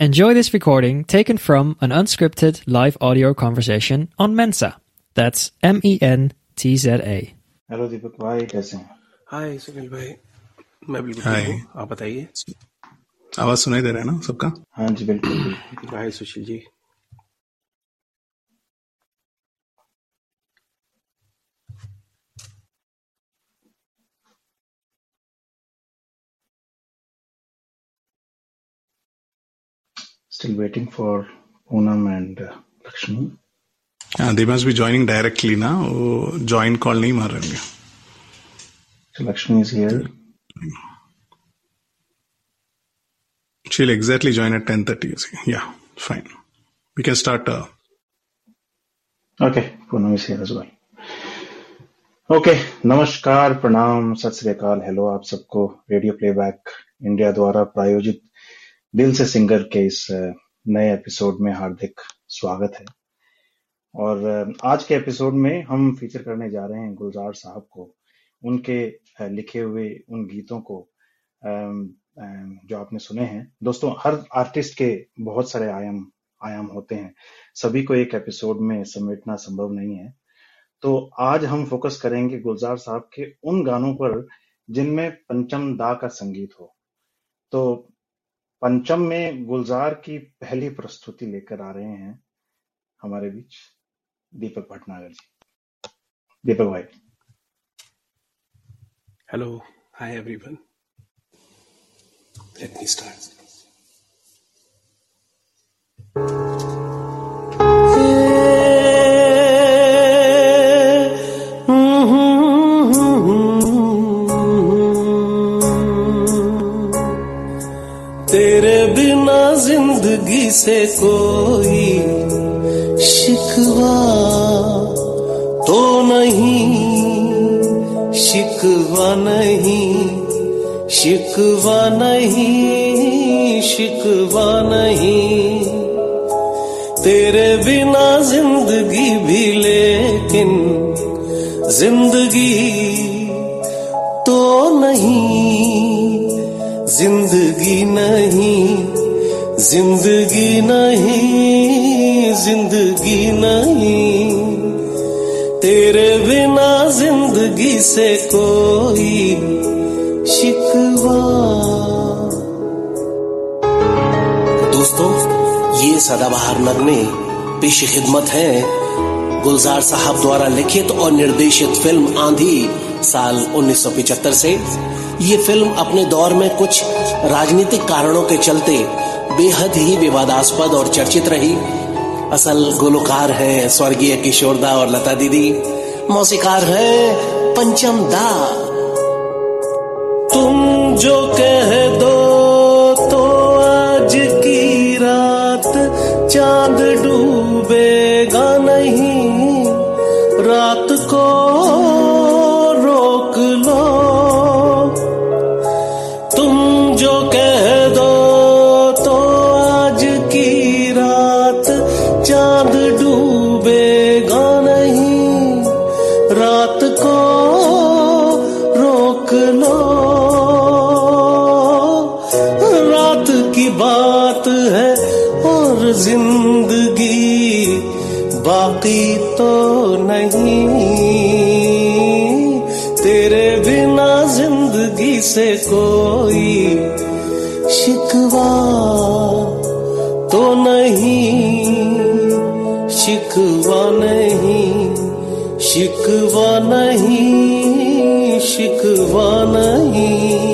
Enjoy this recording taken from an unscripted live audio conversation on Mensa. That's M E N T Z A. Hello Deepak भाई कैसे हैं हाय सुनील भाई मैं बिल्कुल हाय। ठीक हूँ आप बताइए आवाज सुनाई दे रहा है ना सबका हाँ जी बिल्कुल बिल्कुल hi Sushil ji still waiting for Poonam and Lakshmi they must be joining directly ना वो ज्वाइन कॉल नहीं मार रहे So Lakshmi is here she'll exactly join at 10.30 yeah fine. We can start uh, okay Poonam is here as well okay नमस्कार प्रणाम सत श्री अकाल hello आप सबको रेडियो प्लेबैक इंडिया द्वारा प्रायोजित दिल से सिंगर के इस नए एपिसोड में हार्दिक स्वागत है। और आज के एपिसोड में हम फीचर करने जा रहे हैं गुलजार साहब को, उनके लिखे हुए उन गीतों को जो आपने सुने हैं। दोस्तों, हर आर्टिस्ट के बहुत सारे आयाम आयाम होते हैं। सभी को एक एपिसोड में समेटना संभव नहीं है। तो आज हम फोकस करेंगे गुलजार साहब के उन गानों पर जिनमें पंचम दा का संगीत हो। तो पंचम में गुलजार की पहली प्रस्तुति लेकर आ रहे हैं हमारे बीच दीपक भटनागर जी। दीपक भाई। Hello hi everyone let me start से कोई शिकवा तो नहीं, शिकवा नहीं शिकवा नहीं शिकवा नहीं। तेरे बिना ज़िंदगी भी लेकिन ज़िंदगी तो नहीं, ज़िंदगी नहीं। ज़िंदगी नहीं ज़िंदगी नहीं। तेरे बिना ज़िंदगी से कोई शिकवा। दोस्तों, ये सदाबहार नगमे पेश खिदमत है। गुलजार साहब द्वारा लिखित और निर्देशित फ़िल्म आंधी साल 1975 से। ये फ़िल्म अपने दौर में कुछ राजनीतिक कारणों के चलते बेहद ही विवादास्पद और चर्चित रही। असल गुलकार है स्वर्गीय किशोरदा और लता दीदी। मौसीकार है पंचम दा। तुम जो कह शिकवा नहीं शिकवा नहीं शिकवा नहीं।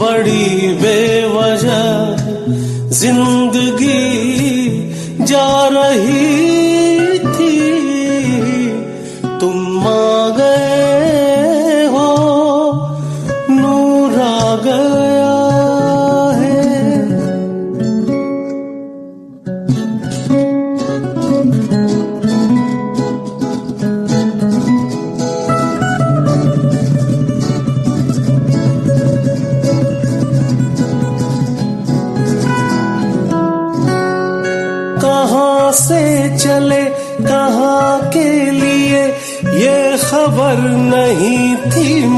बड़ी बेवजह ज़िंदगी जा रही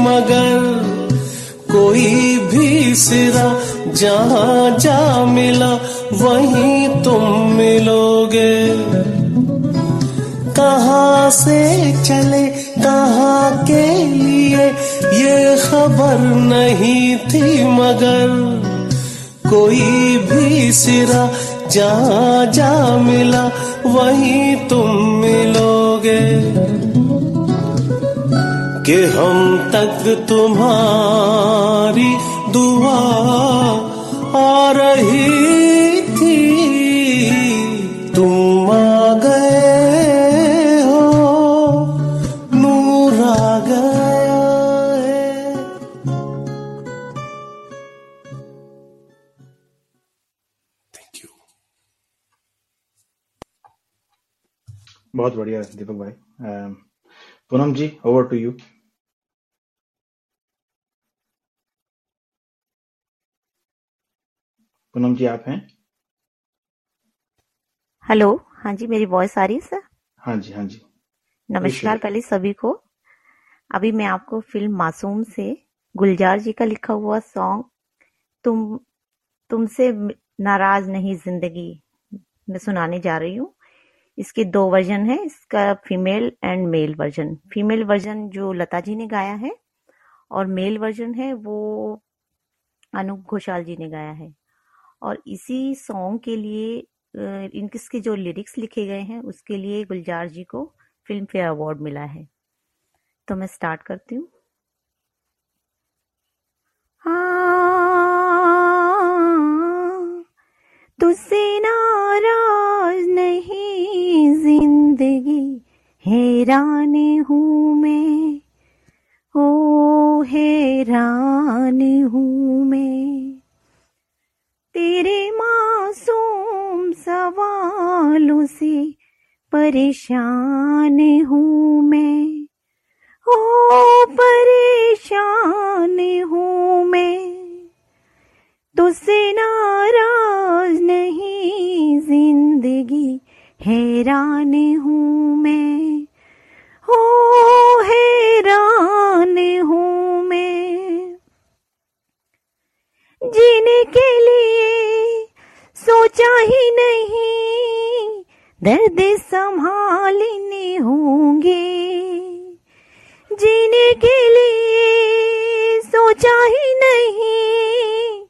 मगर कोई भी सिरा जहाँ जा मिला, वहीं तुम मिलोगे। कहाँ से चले, कहाँ के लिए, ये खबर नहीं थी मगर कोई भी सिरा जहाँ जा मिला, वहीं तुम मिलोगे। कि हम तक तुम्हारी दुआ आ रही थी। तुम आ गए हो नूर आ गया है थैंक यू बहुत बढ़िया दीपक भाई। अम, Poonam ji over to you Poonam ji आप हैं? हेलो हाँ जी मेरी वॉइस आ रही है सर हाँ जी हाँ जी। नमस्कार पहले सभी को। अभी मैं आपको फ़िल्म मासूम से गुलजार जी का लिखा हुआ सॉन्ग तुम तुमसे नाराज़ नहीं ज़िंदगी मैं सुनाने जा रही हूँ। इसके दो वर्जन है इसका female and male version female version जो लता जी ने गाया है और मेल वर्जन है वो अनूप घोषाल जी ने गाया है। और इसी सॉन्ग के लिए इनके जो लिरिक्स लिखे गए हैं उसके लिए गुलजार जी को फ़िल्म फेयर अवार्ड मिला है। तो मैं स्टार्ट करती हूँ। हाँ, तुझसे नाराज़ नहीं ज़िंदगी हैरान हूँ मैं। ओ हैरान हूँ मैं। तेरे मासूम सवालों से परेशान हूँ मैं। ओ, परेशान हूँ मैं। तुझसे नाराज़ नहीं, ज़िंदगी हैरान हूँ मैं। ओ, हैरान हूँ मैं जीने के लिए सोचा ही नहीं, दर्द संभालने होंगे। जीने के लिए सोचा ही नहीं,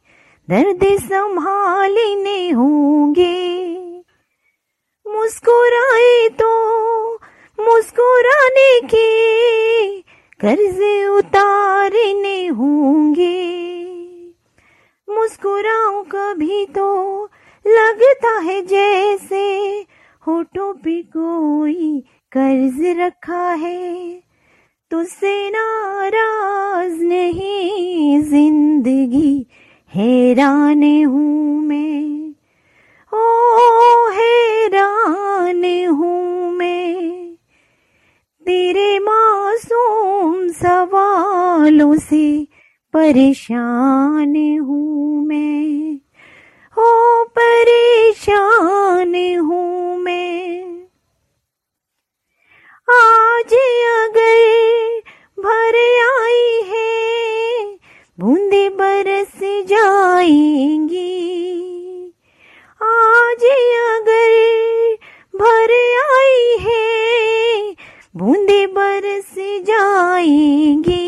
दर्द संभालने होंगे। मुस्कुराए तो मुस्कुराने के कर्ज उतारने होंगे। मुस्कुराऊं कभी तो लगता है जैसे होठों पे कोई कर्ज रखा है। तुझसे नाराज़ नहीं, ज़िंदगी हैरान हूँ मैं। ओ, हैरान हूँ मैं। तेरे मासूम सवालों से परेशान हूँ मैं। ओ परेशान हूँ मैं। आज अगर भर आई है, बूंदे बरस जाएँगी। आज अगर भर आई है, बूंदे बरस जाएँगी।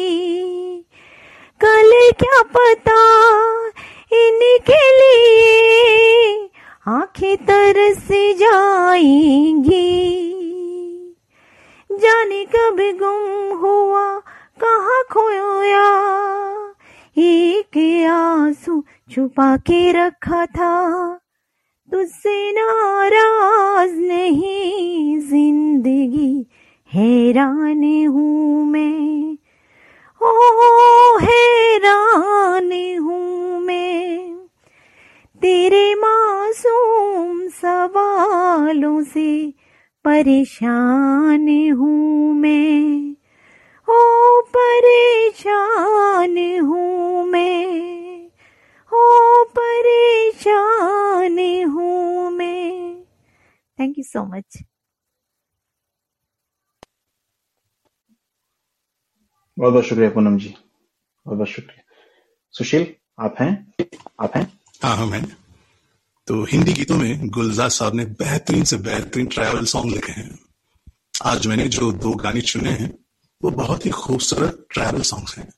कल क्या पता इनके लिए आँखें तरस जाएँगी। जाने कब गुम हुआ, कहा खोया। एक आँसू छुपा के रखा था। तुझसे नाराज़ नहीं, ज़िंदगी हैरान हूँ मैं। ओ, हैरान हूँ मैं। तेरे मासूम सवालों से परेशान हूँ मैं। ओ, परेशान हूँ मैं। ओ, परेशान हूँ मैं। थैंक यू सो मच बहुत बहुत शुक्रिया पूनम जी। बहुत बहुत शुक्रिया। सुशील, आप हैं? आप हैं? हाँ हाँ मैं। तो हिंदी गीतों में गुलजार साहब ने बेहतरीन से बेहतरीन ट्रैवल सॉन्ग लिखे हैं। आज मैंने जो दो गाने चुने हैं, वो बहुत ही खूबसूरत ट्रैवल सॉन्ग्स हैं।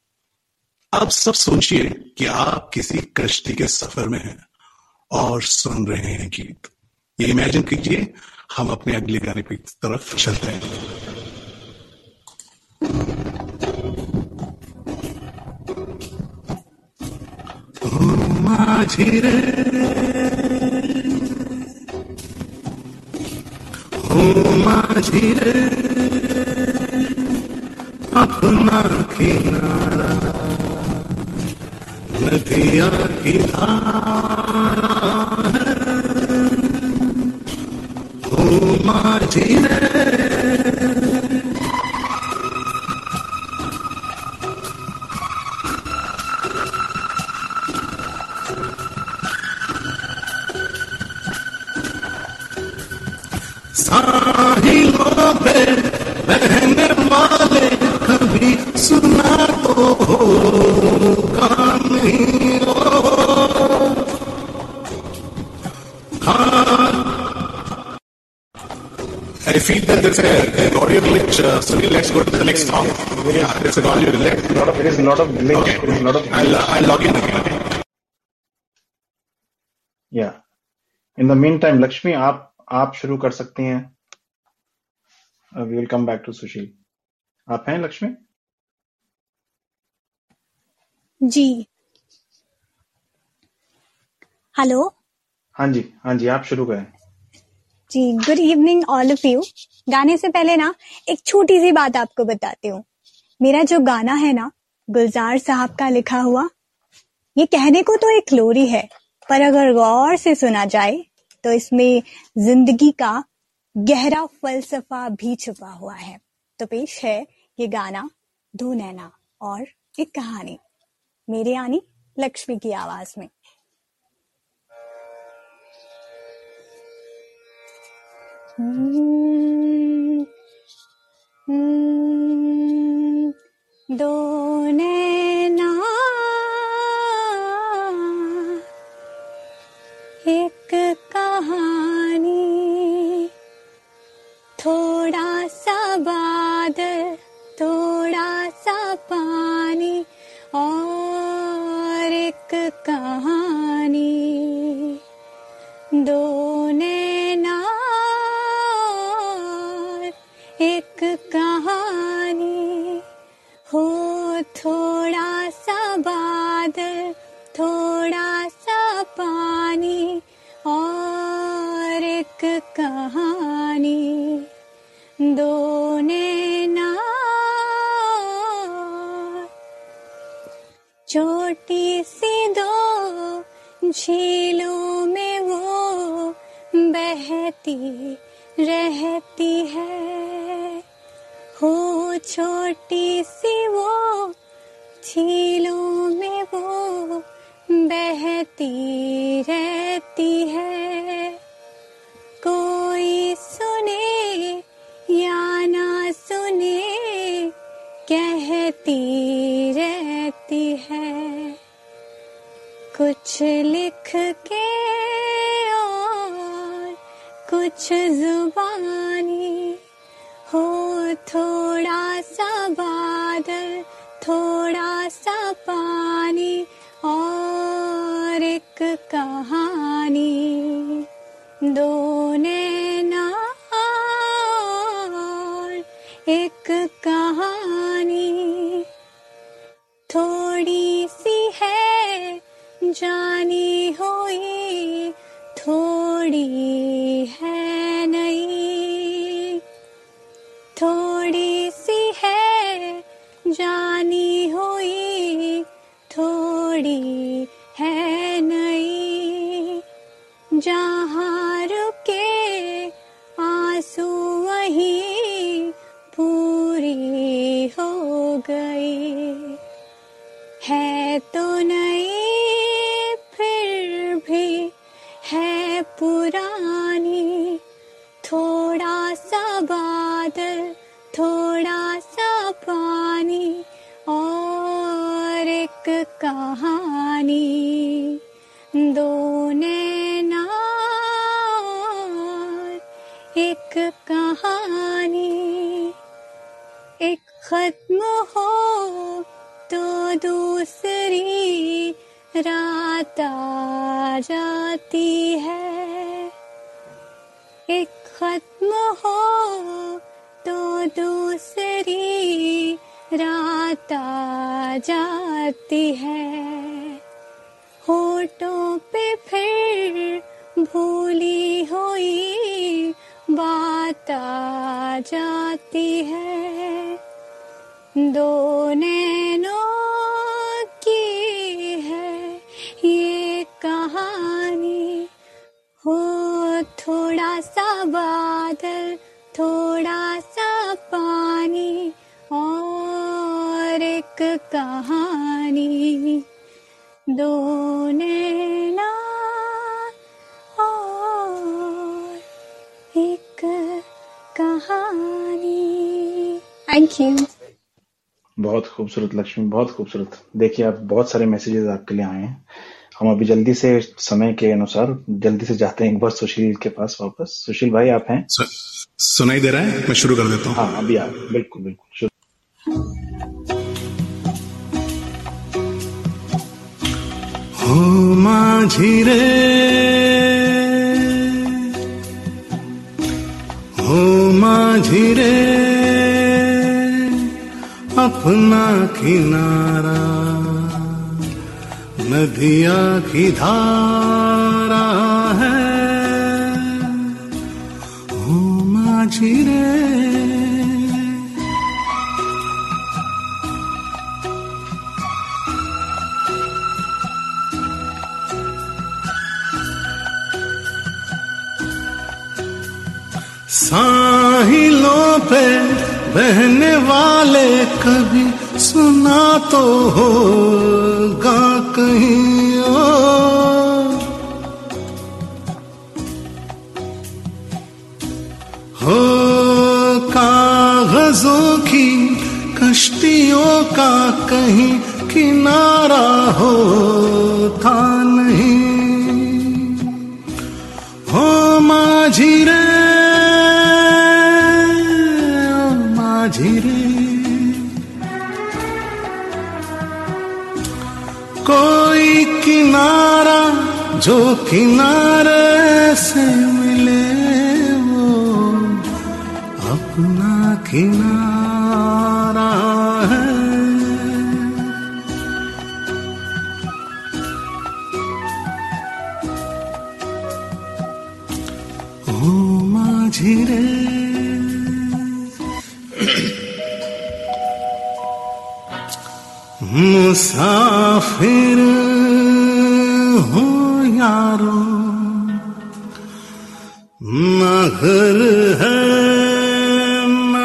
आप सब सोचिए कि आप किसी कश्ती के सफ़र में हैं और सुन रहे हैं गीत। ये इमेजिन कीजिए, हम अपने अगले गाने की तरफ़ चलते हैं। माझी रे माझी रे अपना किनारा नदिया की धारा है माझी रे the next song. Yeah, an audio glitch. lot of there is a lot of glitch Okay. there is a lot of I'll, uh, I'll log in again. In the meantime Lakshmi आप आप शुरू कर सकती हैं we will come back to Sushil आप हैं Lakshmi ji hello हाँ जी हाँ जी आप शुरू करें जी good evening all of you गाने से पहले ना, एक छोटी सी बात आपको बताती हूँ। मेरा जो गाना है ना, गुलजार साहब का लिखा हुआ, ये कहने को तो एक लोरी है, पर अगर गौर से सुना जाए तो इसमें ज़िंदगी का गहरा फलसफा भी छुपा हुआ है। तो पेश है ये गाना दो नैना और एक कहानी। मेरे यानी लक्ष्मी की आवाज़ में। Mm, mm, do दो नैना छोटी सी दो झीलों में वो बहती रहती है। हो छोटी सी वो झीलों में वो बहती रहती है। कहती रहती है। कुछ लिख के और कुछ जुबानी हो, थोड़ा सा बादल, थोड़ा सा पानी जाती है। एक खत्म हो तो दूसरी रात आ जाती है। होठों पे फिर भूली हुई बात आ जाती है। दो दो नैना और एक कहानी। थैंक यू बहुत खूबसूरत लक्ष्मी बहुत खूबसूरत। देखिए आप बहुत सारे मैसेजेस आपके लिए आए हैं। हम अभी जल्दी से समय के अनुसार जल्दी से जाते हैं एक बार सुशील के पास वापस। सुशील भाई आप हैं? सुनाई दे रहा है? मैं शुरू कर देता हूँ। हाँ अभी आप बिल्कुल बिल्कुल। शुरू। हो माझी रे हो माझी रे अपना किनारा, नदिया की धारा है। हो माझी रे साहिलों पे बहने वाले कभी सुना तो होगा कहीं और। हो कागजों की कश्तियों का कहीं किनारा होता जो किनारे से मिले वो अपना किनारा है। ओ माझी रे मुसाफिर यारो न घर है न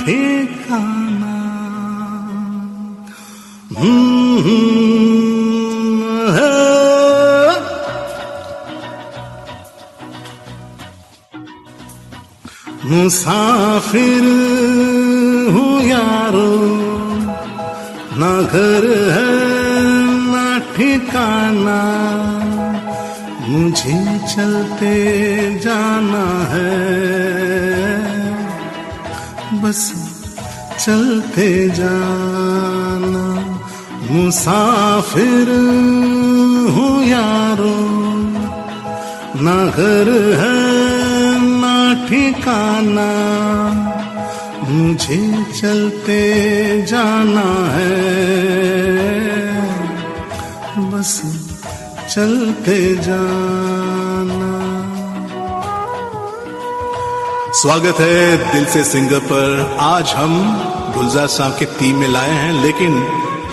ठिकाना हम्म, है मुसाफिर मुझे चलते जाना है। बस चलते जाना, मुसाफिर हूँ यारो। ना घर है, ना ठिकाना, मुझे चलते जाना है। बस चलते जाना। स्वागत है दिल से सिंगर पर। आज हम गुलजार साहब के टीम में लाए हैं, लेकिन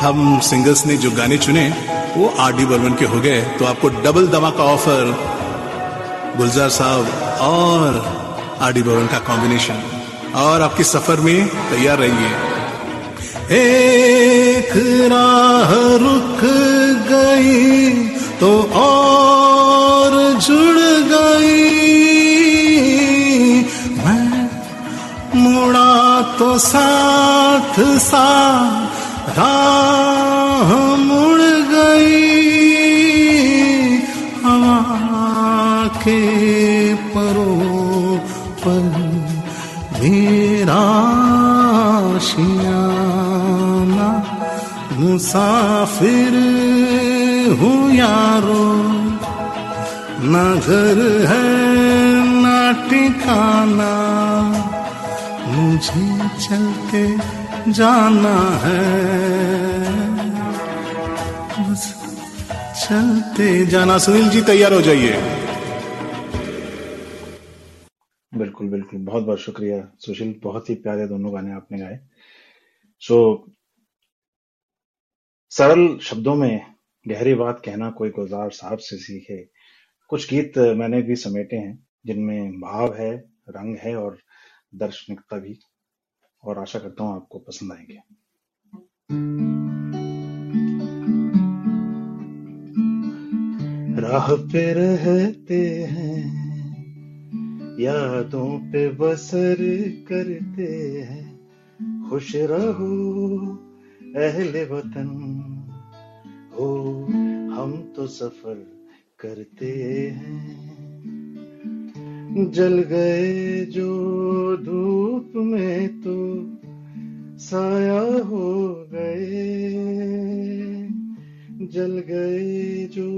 हम सिंगर्स ने जो गाने चुने, वो आर डी बर्मन के हो गए। तो आपको डबल धमाका ऑफ़र गुलजार साहब और आर डी बर्मन का कॉम्बिनेशन और आपके सफ़र में तैयार रहिए। एक राह रुक गई तो और जुड़ गई। मैं मुड़ा तो साथ सा राह मुड़ गई। हवा के परों पर मेरा शियाना मुसाफिर हूँ यारो। न घर है ना ठिकाना। मुझे चलते जाना है। बस चलते जाना। सुनील जी तैयार हो जाइए। बिल्कुल बिल्कुल। बहुत बहुत शुक्रिया। सुशील बहुत ही प्यारे दोनों गाने आपने गाए। सो so, सरल शब्दों में गहरी बात कहना कोई गुलजार साहब से सीखे। कुछ गीत मैंने भी समेटे हैं, जिनमें भाव है, रंग है और दर्शनिकता भी। और आशा करता हूँ आपको पसंद आएँगे। राह पे रहते हैं, यादों पे बसर करते हैं। खुश रहो, अहले वतन। हो, हम तो सफ़र करते हैं। जल गए जो धूप में तो साया हो गए। जल गए जो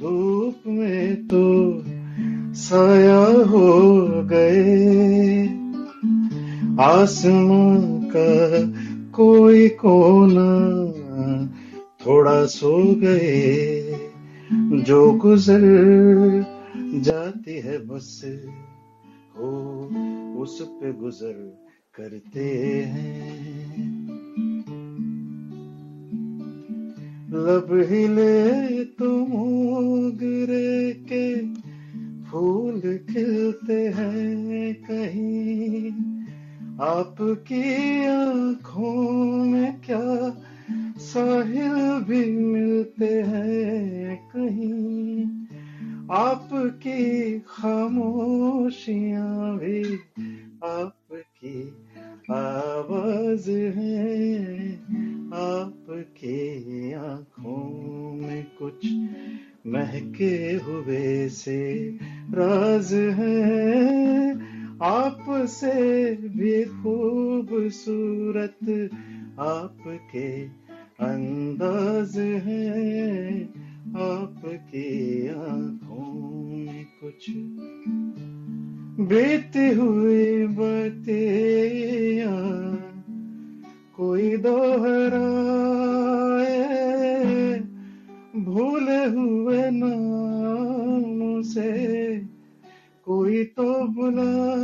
धूप में तो साया हो गए। आसमां का कोई कोना थोड़ा सो गए, जो गुजर जाती है बस, हो उस पे गुजर करते हैं। लब हिले तो मोगरे के फूल खिलते हैं कहीं, आपकी बीती हुई बते कोई दोहराए भूले हुए नाम से कोई तो बुलाए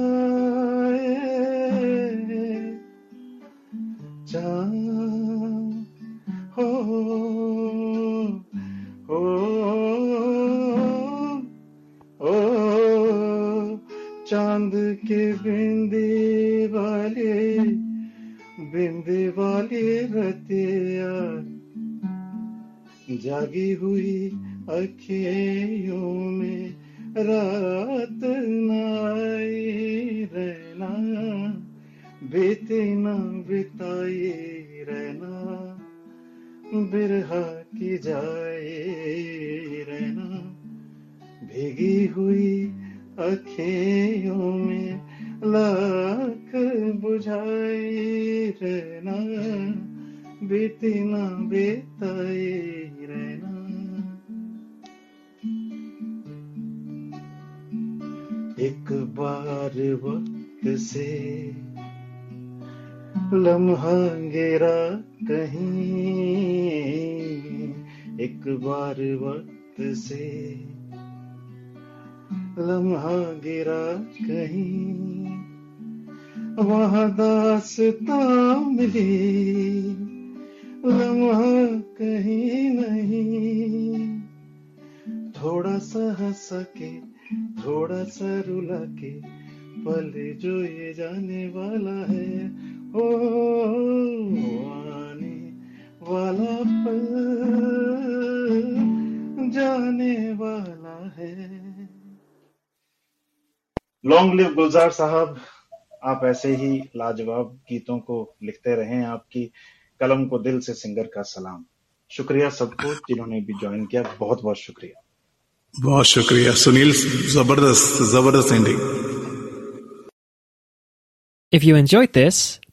बीती ना बिताई रहना, बिरहा की जाए रहना। भीगी हुई अखियों में लाख बुझाई रहना बीती ना बेताई रहना। एक बार वक्त से लम्हा गिरा कहीं एक बार वक्त से। लम्हा गिरा कहीं वहाँ दासता मिली। लम्हा कहीं नहीं। थोड़ा सा हंसा के, थोड़ा सा रुला के, पल जो ये जाने वाला है ओ आने वाला पल जाने वाला है। लॉन्ग लिव गुलजार साहब। आप ऐसे ही लाजवाब गीतों को लिखते रहे आपकी कलम को दिल से सिंगर का सलाम। शुक्रिया सबको जिन्होंने भी ज्वाइन किया। बहुत बहुत शुक्रिया। बहुत शुक्रिया। सुनील ज़बरदस्त ज़बरदस्त ending If you enjoyed this,